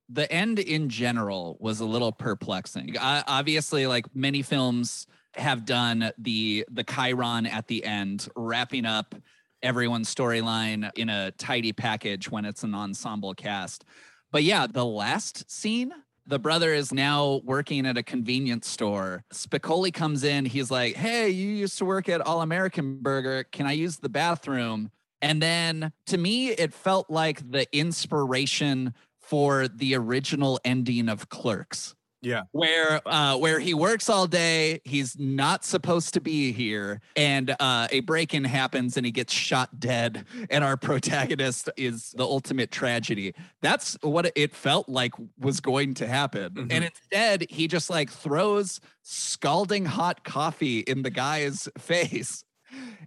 the end in general was a little perplexing. I, obviously, like many films have done the the Chiron at the end, wrapping up everyone's storyline in a tidy package when it's an ensemble cast. But yeah, the last scene, the brother is now working at a convenience store. Spicoli comes in. He's like, Hey, you used to work at All American Burger. Can I use the bathroom? And then to me, it felt like the inspiration for the original ending of Clerks Yeah. where uh, where he works all day. He's not supposed to be here, and uh, a break-in happens, and he gets shot dead. And our protagonist is the ultimate tragedy. That's what it felt like was going to happen, Mhm. and instead he just like throws scalding hot coffee in the guy's face.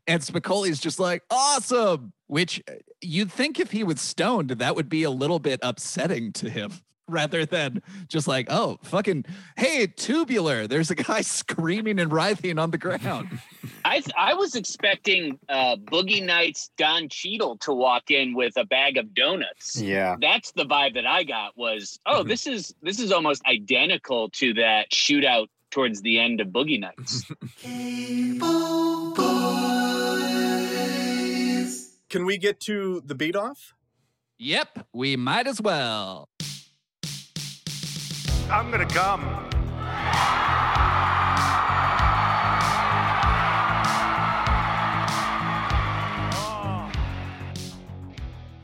And Spicoli's just like, awesome. Which uh, you'd think if he was stoned, that would be a little bit upsetting to him rather than just like, oh, fucking, hey, tubular. There's a guy screaming and writhing on the ground. I I was expecting uh, Boogie Nights Don Cheadle to walk in with a bag of donuts. Yeah. That's the vibe that I got. Was oh, this is this is almost identical to that shootout towards the end of Boogie Nights. Can we get to the beat off? yep, we might as well. I'm gonna come. Oh.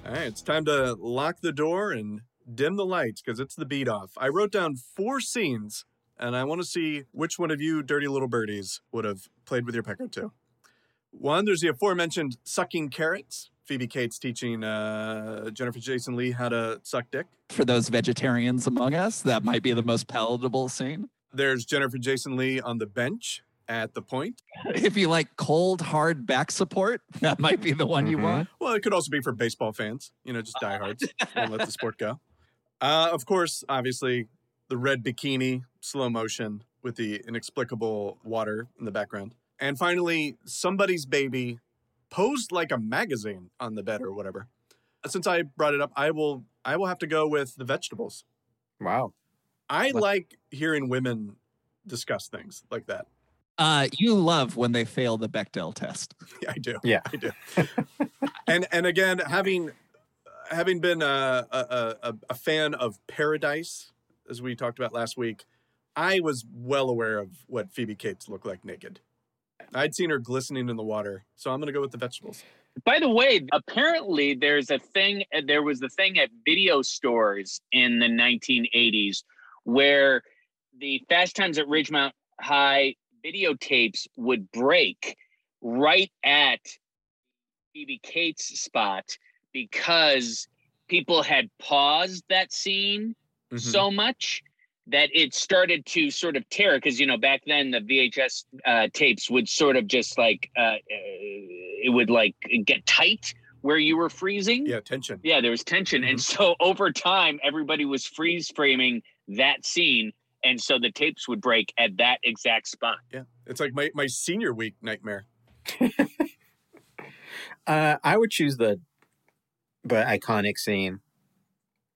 All right, it's time to lock the door and dim the lights because it's the beat off. I wrote down four scenes and I want to see which one of you dirty little birdies would have played with your pecker too. One, there's the aforementioned sucking carrots. Phoebe Cates teaching uh, Jennifer Jason Lee how to suck dick. For those vegetarians among us, that might be the most palatable scene. There's Jennifer Jason Lee on the bench at the point. If you like cold, hard back support, that might be the one you Mhm. want. Well, it could also be for baseball fans, you know, just diehards. Won't let the sport go. Uh, of course, obviously, the red bikini, slow motion with the inexplicable water in the background. And finally, somebody's baby posed like a magazine on the bed or whatever. Since I brought it up, I will I will have to go with the vegetables. Wow. I What- like hearing women discuss things like that. Uh, you love when they fail the Bechdel test. I do. Yeah. I do. and and again, having having been a, a a a fan of Paradise, as we talked about last week, I was well aware of what Phoebe Cates looked like naked. I'd seen her glistening in the water, so I'm gonna go with the vegetables. By the way, apparently there's a thing. There was the thing at video stores in the 1980s where the Fast Times at Ridgemont High videotapes would break right at Phoebe Cates' spot because people had paused that scene Mhm. so much that it started to sort of tear because you know back then the VHS uh, tapes would sort of just like uh, uh, it would like get tight where you were freezing. yeah, tension. Yeah, there was tension, and so over time, everybody was freeze framing that scene, and so the tapes would break at that exact spot. Yeah, it's like my my senior week nightmare. Uh, I would choose the the iconic scene.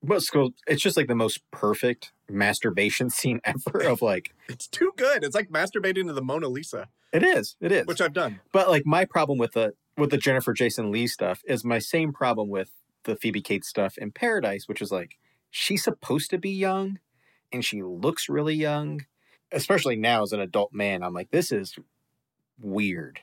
But school, it's just like the most perfect masturbation scene ever. Of like, It's too good. It's like masturbating to the Mona Lisa, it is, it is. which I've done. But like my problem with the with the Jennifer Jason Lee stuff is my same problem with the Phoebe Cates stuff in Paradise, which is like she's supposed to be young and she looks really young. Especially now as an adult man, I'm like, this is weird.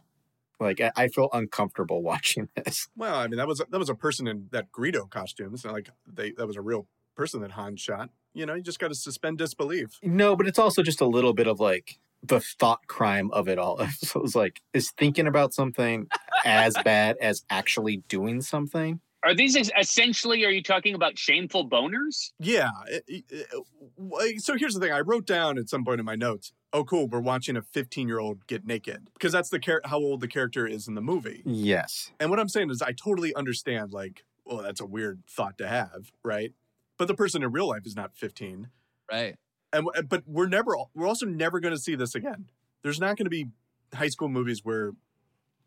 Like I, I feel uncomfortable watching this. Well, I mean that was that was a person in that Greedo costume. It's not like they that was a real person that Han shot. You know, you just got to suspend disbelief. No, but it's also just a little bit of like the thought crime of it all. So it's like, is thinking about something as bad as actually doing something? Are these essentially? Are you talking about shameful boners? Yeah. it- it- it- so here's the thing. I wrote down at some point in my notes. Oh, cool. We're watching a 15 year old get naked because that's the char- how old the character is in the movie. Yes. And what I'm saying is, I totally understand. Like, well, that's a weird thought to have, right? But the person in real life is not 15. Right. and but we're never we're also never going to see this again there's not going to be high school movies where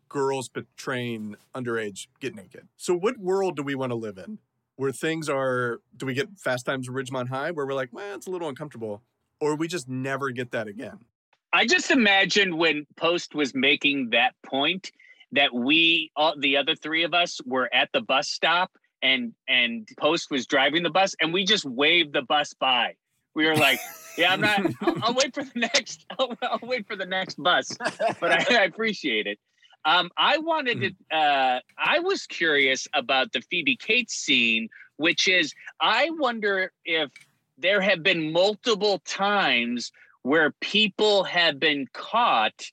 girls portraying underage get naked so what world do we want to live in where things are do we get fast times at ridgemont high where we're like well it's a little uncomfortable or we just never get that again I just imagined when Post was making that point that we, all, the other three of us, were at the bus stop and and Post was driving the bus, and we just waved the bus by. We were like, "Yeah, I'm not. I'll, I'll wait for the next. I'll, I'll wait for the next bus." But I, I appreciate it. Um, I wanted to. Uh, I was curious about the Phoebe Cates scene, which is I wonder if there have been multiple times where people have been caught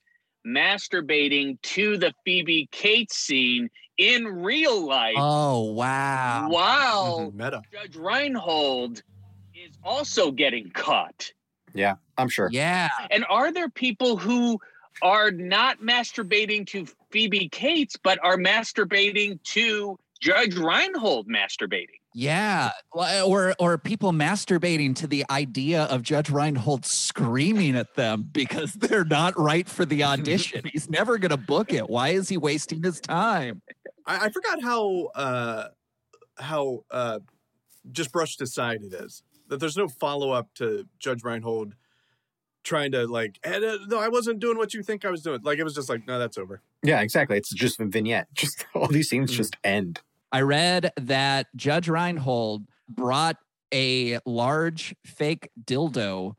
masturbating to the Phoebe Cates scene in real life Oh wow. while Mhm, meta Judge Reinhold is also getting caught. Yeah, I'm sure. Yeah. And are there people who are not masturbating to Phoebe Cates, but are masturbating to Judge Reinhold masturbating? Yeah, or or people masturbating to the idea of Judge Reinhold screaming at them because they're not right for the audition. He's never going to book it. Why is he wasting his time? I, I forgot how uh how uh just brushed aside it is that there's no follow-up to judge reinhold trying to like "Eh, uh, no i wasn't doing what you think i was doing like it was just like no that's over Yeah, exactly. It's just a vignette. Just all these scenes Mm. just end. I read that Judge Reinhold brought a large fake dildo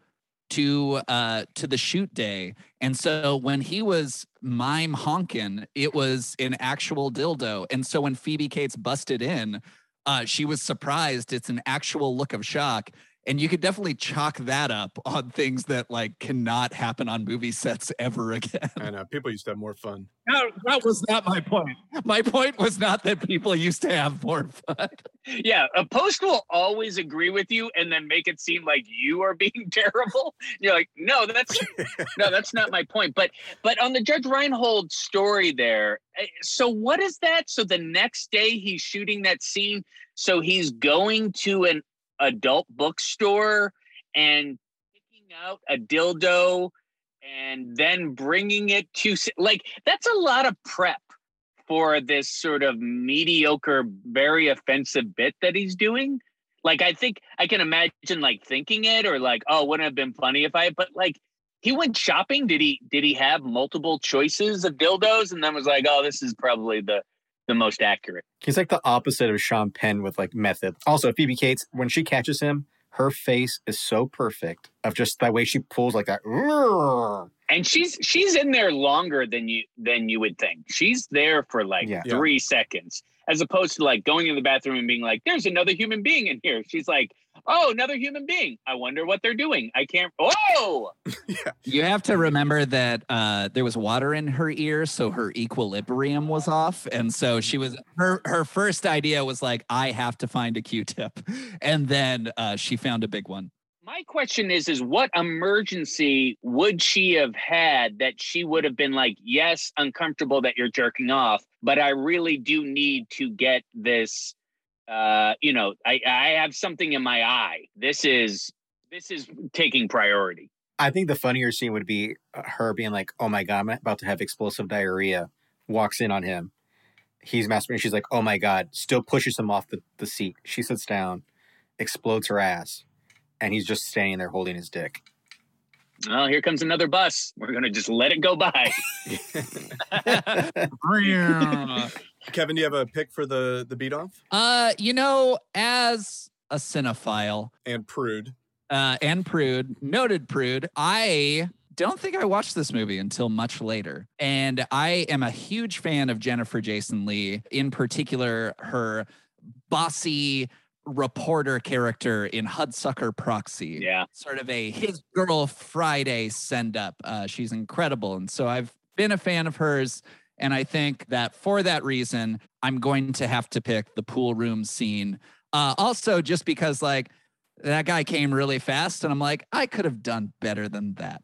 to uh to the shoot day. And so when he was mime honking it was an actual dildo. And so when phoebe cates busted in uh she was surprised. It's an actual look of shock And you could definitely chalk that up on things that like cannot happen on movie sets ever again. I know people used to have more fun. No, that was not my point. My point was not that people used to have more fun. Yeah, a post will always agree with you and then make it seem like you are being terrible. You're like, no, that's no, that's not my point. But but on the Judge Reinhold story there, eh, so what is that? So the next day he's shooting that scene. So he's going to an adult bookstore and picking out a dildo and then bringing it to like that's a lot of prep for this sort of mediocre, very offensive bit that he's doing. Like, I think I can imagine like thinking it or like, oh, wouldn't have been funny if I, but like, he went shopping. Did he, did he have multiple choices of dildos and then was like, oh, this is probably the, the most accurate. He's like the opposite of Sean Penn with like method. Also, Phoebe Cates, when she catches him, her face is so perfect of just that way she pulls like that. And she's, she's in there longer than you, than you would think. She's there for like Yeah. Yeah. three seconds as opposed to like going in the bathroom and being like, there's another human being in here. She's like, oh, another human being. I wonder what they're doing. I can't, oh, yeah. You have to remember that uh, there was water in her ear, so her equilibrium was off, and so she was her her first idea was like, I have to find a Q-tip, and then uh, she found a big one. My question is, is what emergency would she have had that she would have been like, yes, uncomfortable that you're jerking off, but I really do need to get this. Uh, you know, I I have something in my eye. This is this is taking priority. I think the funnier scene would be uh, her being like, "Oh my god, I'm about to have explosive diarrhea." Walks in on him. He's masturbating. She's like, "Oh my god!" Still pushes him off the, the seat. She sits down, explodes her ass, and he's just standing there holding his dick. Oh, here comes another bus. We're gonna just let it go by. Kevin, do you have a pick for the the beat off uh, you know, as a cinephile and prude? uh, and prude, noted prude, I don't think I watched this movie until much later. And I am a huge fan of Jennifer Jason Lee, in particular, her bossy reporter character in Hudsucker Proxy. Yeah. Sort of a his girl Friday send up. Uh, she's incredible. And so I've been a fan of hers. And I think that for that reason, I'm going to have to pick the pool room scene. Uh, also, just because, like, that guy came really fast, and I'm like, I could have done better than that.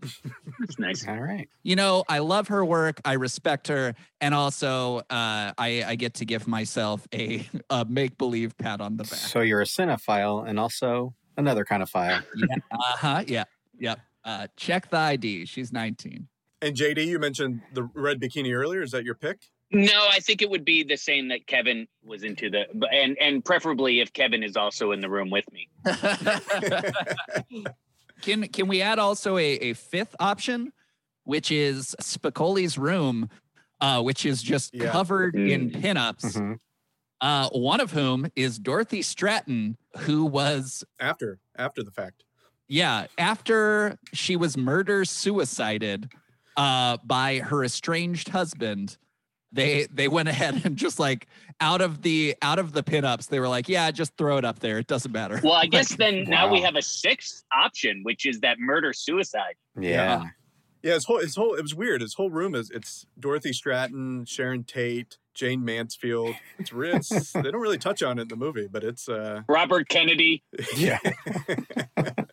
That's nice. All right. you know, I love her work. I respect her, and also uh, I, I get to give myself a, a make believe pat on the back. So you're a cinephile and also another kind of file. yeah, uh huh. Yeah, yep. Uh, check the ID. She's 19. And JD, you mentioned the red bikini earlier. Is that your pick? No, I think it would be the same that Kevin was into the, and and preferably if Kevin is also in the room with me. can can we add also a, a fifth option, which is Spicoli's room, uh, which is just Yeah. covered in Mm. pinups. Mhm. Uh, one of whom is Dorothy Stratton, who was After after the fact. Yeah, after she was murder suicided uh, by her estranged husband, they they went ahead and just like out of the out of the pinups, they were like, yeah, just throw it up there. It doesn't matter. Well, I guess then now we have a sixth option, which is that murder suicide. Yeah. Yeah, his whole his whole it was weird. His whole room is it's Dorothy Stratton, Sharon Tate, Jayne Mansfield. It's real. It's, they don't really touch on it in the movie, but it's uh Robert Kennedy. Yeah.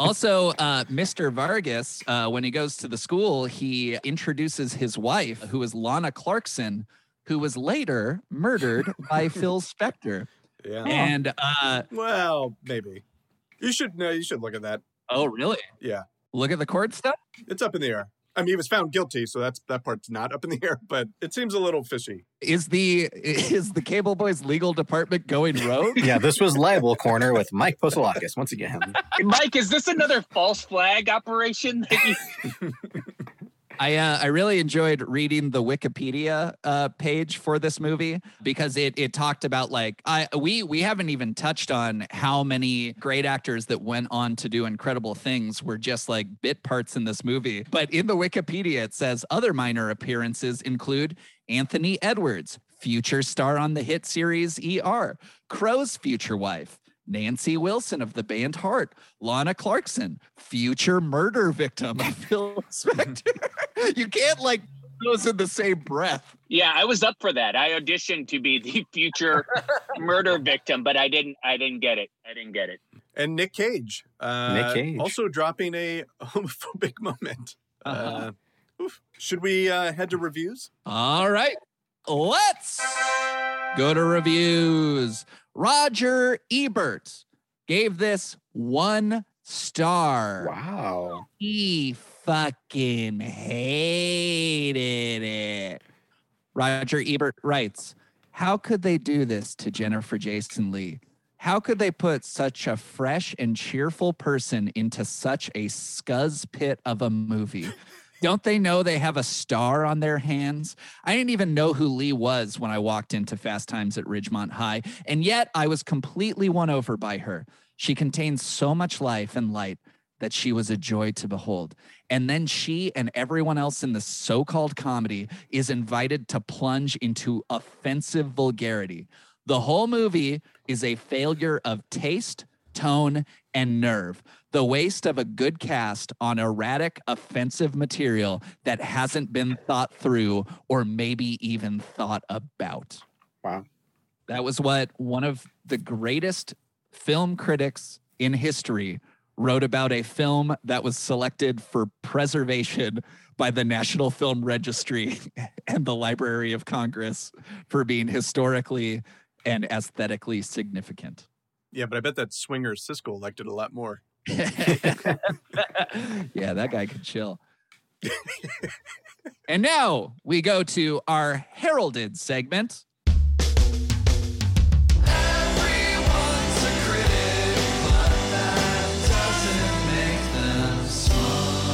also, uh, Mr. Vargas, uh, when he goes to the school, he introduces his wife, who is Lana Clarkson, who was later murdered by Phil Spector. yeah. And uh, Well, maybe. You should no, you should look at that. oh, really? Yeah. Look at the court stuff. It's up in the air. I mean, he was found guilty, so that's that part's not up in the air, but it seems a little fishy. Is the is the Cable Boys legal department going rogue? Yeah, this was Libel Corner with Mike Postolakis once again. Mike, is this another false flag operation? I uh, I really enjoyed reading the Wikipedia uh, page for this movie because it it talked about like I we we haven't even touched on how many great actors that went on to do incredible things were just like bit parts in this movie. But in the Wikipedia it says other minor appearances include Anthony Edwards, future star on the hit series ER, Crowe's future wife, Nancy Wilson of the band Heart, Lana Clarkson, future murder victim of Phil Spector. you can't like put those in the same breath. Yeah, I was up for that. I auditioned to be the future murder victim, but I didn't. I didn't get it. I didn't get it. And Nick Cage. Uh, Nick Cage. Also dropping a homophobic moment. Uh-huh. Uh. Should we uh, head to reviews? All right, let's go to reviews. Roger Ebert gave this one star. Wow. He fucking hated it. Roger Ebert writes, How could they do this to Jennifer Jason Lee? How could they put such a fresh and cheerful person into such a scuzz pit of a movie? Don't they know they have a star on their hands? I didn't even know who Lee was when I walked into Fast Times at Ridgemont High, and yet I was completely won over by her. She contains so much life and light that she was a joy to behold. And then she and everyone else in the so called comedy is invited to plunge into offensive vulgarity. The whole movie is a failure of taste, tone, and nerve. The waste of a good cast on erratic, offensive material that hasn't been thought through or maybe even thought about. Wow. That was what one of the greatest film critics in history wrote about a film that was selected for preservation by the National Film Registry and the Library of Congress for being historically and aesthetically significant. Yeah, but I bet that swinger Siskel liked it a lot more. yeah, that guy could chill. and now we go to our heralded segment. Everyone's a critic, but that doesn't make them smile.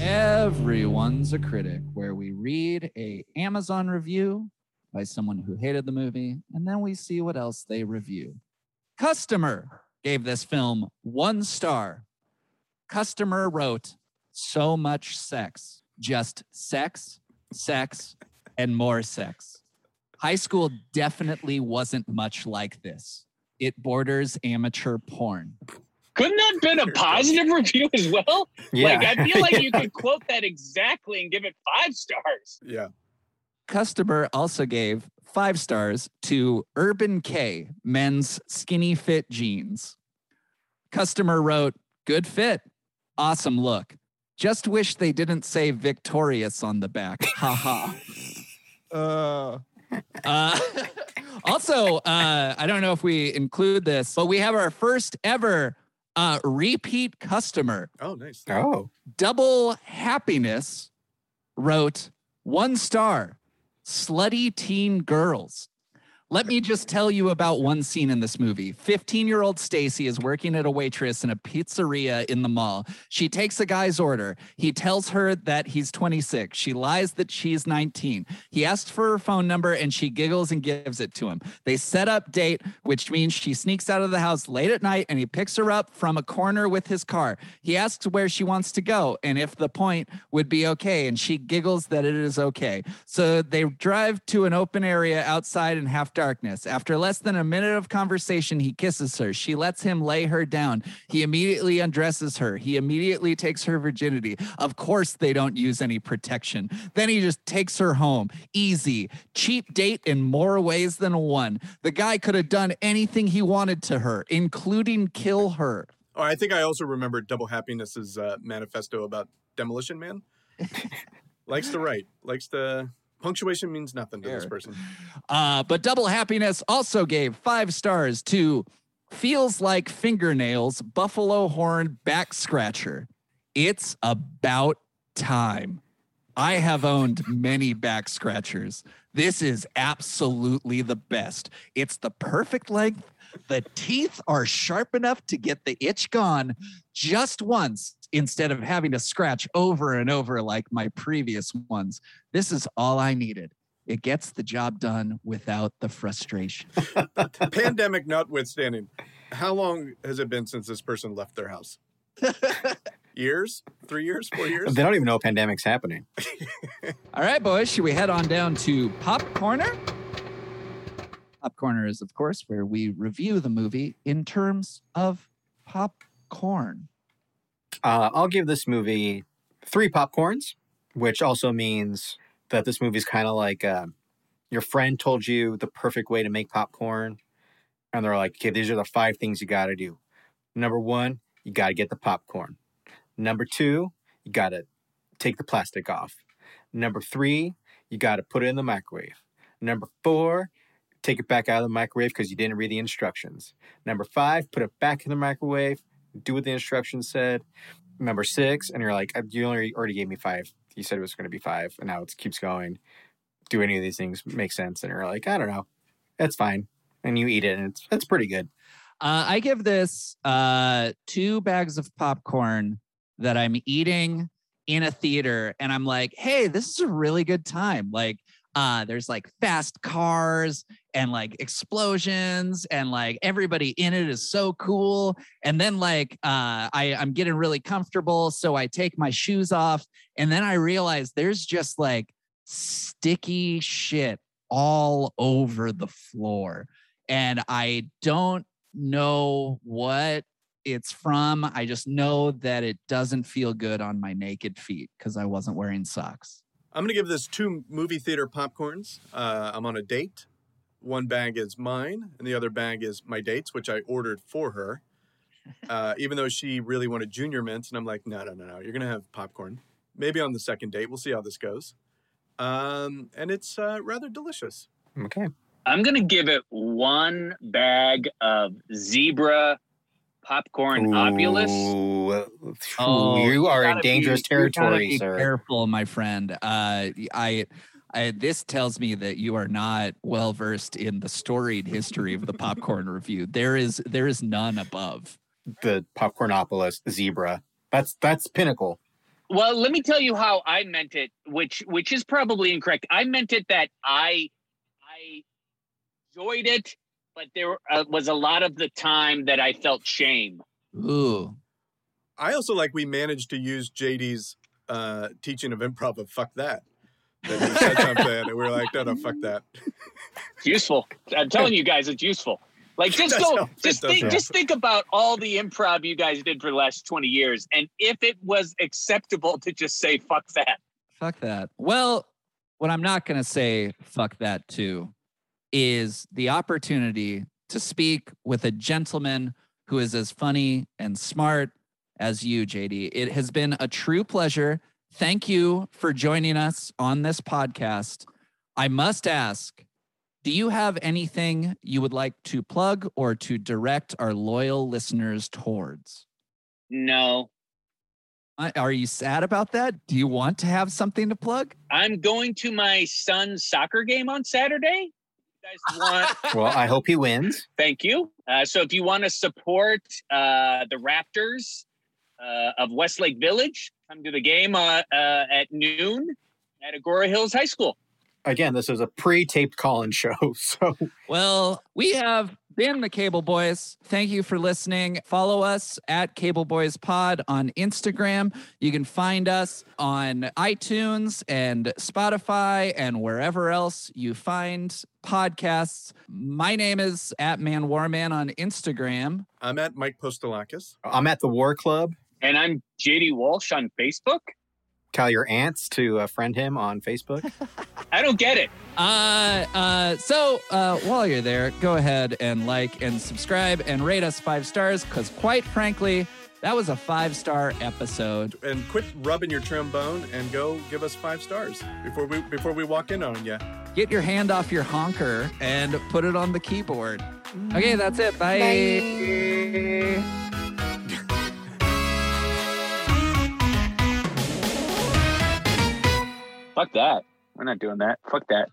Everyone's a critic, where we read a Amazon review by someone who hated the movie, and then we see what else they review. Customer gave this film one star. Customer wrote, so much sex, just sex, sex, and more sex. High school definitely wasn't much like this. It borders amateur porn. Couldn't that have been a positive review as well? Yeah. Like I feel like you could quote that exactly and give it five stars. Yeah. Customer also gave five stars to Urban K men's skinny fit jeans. Customer wrote, good fit, awesome look. Just wish they didn't say victorious on the back. Ha ha. Uh, uh, also, uh, I don't know if we include this, but we have our first ever uh, repeat customer. Oh, nice. oh. Double Happiness wrote one star, slutty teen girls. Let me just tell you about one scene in this movie. 15 year old Stacy is working at a waitress in a pizzeria in the mall. She takes a guy's order. He tells her that he's 26. She lies that she's 19. He asks for her phone number and she giggles and gives it to him. They set up date, which means she sneaks out of the house late at night and he picks her up from a corner with his car. He asks where she wants to go and if the point would be okay. And she giggles that it is okay. So they drive to an open area outside in half darkness. After less than a minute of conversation, he kisses her. She lets him lay her down. He immediately undresses her. He immediately takes her virginity. Of course, they don't use any protection. Then he just takes her home. Easy. Cheap date in more ways than one. The guy could have done anything he wanted to her, including kill her. Oh, I think I also remember Double Happiness's uh, manifesto about Demolition Man. likes to write. Likes to. Punctuation means nothing to this person. Uh, but Double Happiness also gave five stars to Feels Like Fingernails Buffalo Horn Back Scratcher. It's about time. I have owned many back scratchers. This is absolutely the best. It's the perfect length. The teeth are sharp enough to get the itch gone just once instead of having to scratch over and over like my previous ones. This is all I needed. It gets the job done without the frustration. Pandemic notwithstanding, how long has it been since this person left their house? years? Three years? Four years? They don't even know a pandemic's happening. All right, boys, should we head on down to Pop Corner? Popcorner is, of course, where we review the movie in terms of popcorn. Uh, I'll give this movie three popcorns, which also means that this movie is kind of like uh, your friend told you the perfect way to make popcorn. And they're like, okay, these are the five things you got to do. Number one, you got to get the popcorn. Number two, you got to take the plastic off. Number three, you got to put it in the microwave. Number four, take it back out of the microwave because you didn't read the instructions. Number five, put it back in the microwave, do what the instructions said. Number six, and you're like, you already already gave me five. You said it was going to be five, and now it keeps going. Do any of these things make sense? And you're like, I don't know. That's fine. And you eat it, and it's it's pretty good. Uh, I give this uh, two bags of popcorn that I'm eating in a theater, and I'm like, hey, this is a really good time. Like, uh, there's like fast cars and like explosions, and like everybody in it is so cool. And then like uh, I, I'm getting really comfortable, so I take my shoes off, and then I realize there's just like sticky shit all over the floor, and I don't know what it's from. I just know that it doesn't feel good on my naked feet because I wasn't wearing socks. I'm gonna give this two movie theater popcorns. Uh, I'm on a date. One bag is mine, and the other bag is my date's, which I ordered for her. Uh, even though she really wanted junior mints, and I'm like, no, no, no, no. You're gonna have popcorn. Maybe on the second date. We'll see how this goes. Um, and it's uh, rather delicious. Okay. I'm gonna give it one bag of zebra Popcornopolis. Ooh, Oh, you you are in be- dangerous gotta territory, be sir. Careful, my friend. Uh, I, I, this tells me that you are not well versed in the storied history of the popcorn review. There is, there is none above. The Popcornopolis zebra. That's that's pinnacle. Well, let me tell you how I meant it, which which is probably incorrect. I meant it that I I enjoyed it, but there uh, was a lot of the time that I felt shame. Ooh, I also like we managed to use JD's uh, teaching of improv of fuck that. That he said something, and we were like, no, no, fuck that. It's useful. I'm telling you guys, it's useful. Like just does go, just think, help. just think about all the improv you guys did for the last 20 years, and if it was acceptable to just say "fuck that." fuck that. Well, what I'm not gonna say fuck that to is the opportunity to speak with a gentleman who is as funny and smart as you, JD. It has been a true pleasure. Thank you for joining us on this podcast. I must ask, do you have anything you would like to plug or to direct our loyal listeners towards? No, Are you sad about that? Do you want to have something to plug? I'm going to my son's soccer game on Saturday. You guys want? Well, I hope he wins. Thank you. Uh, so if you want to support uh, the Raptors uh, of Westlake Village, come to the game uh, uh, at noon at Agoura Hills High School. Again, this is a pre-taped call-in show, so Well, we have been the Cable Boys. Thank you for listening. Follow us at Cable Boys Pod on Instagram. You can find us on iTunes and Spotify and wherever else you find podcasts. My name is at Man Warman on Instagram. I'm at Mike Postolakis. I'm at the War Club. And I'm JD Walsh on Facebook. Tell your aunts to uh, friend him on Facebook. I don't get it. Uh, uh, so uh, while you're there, go ahead and like and subscribe and rate us five stars because, quite frankly, that was a five star episode. And quit rubbing your trombone and go give us five stars before we before we walk in on you. Get your hand off your honker and put it on the keyboard. Okay, that's it. Bye. Fuck that. We're not doing that. Fuck that.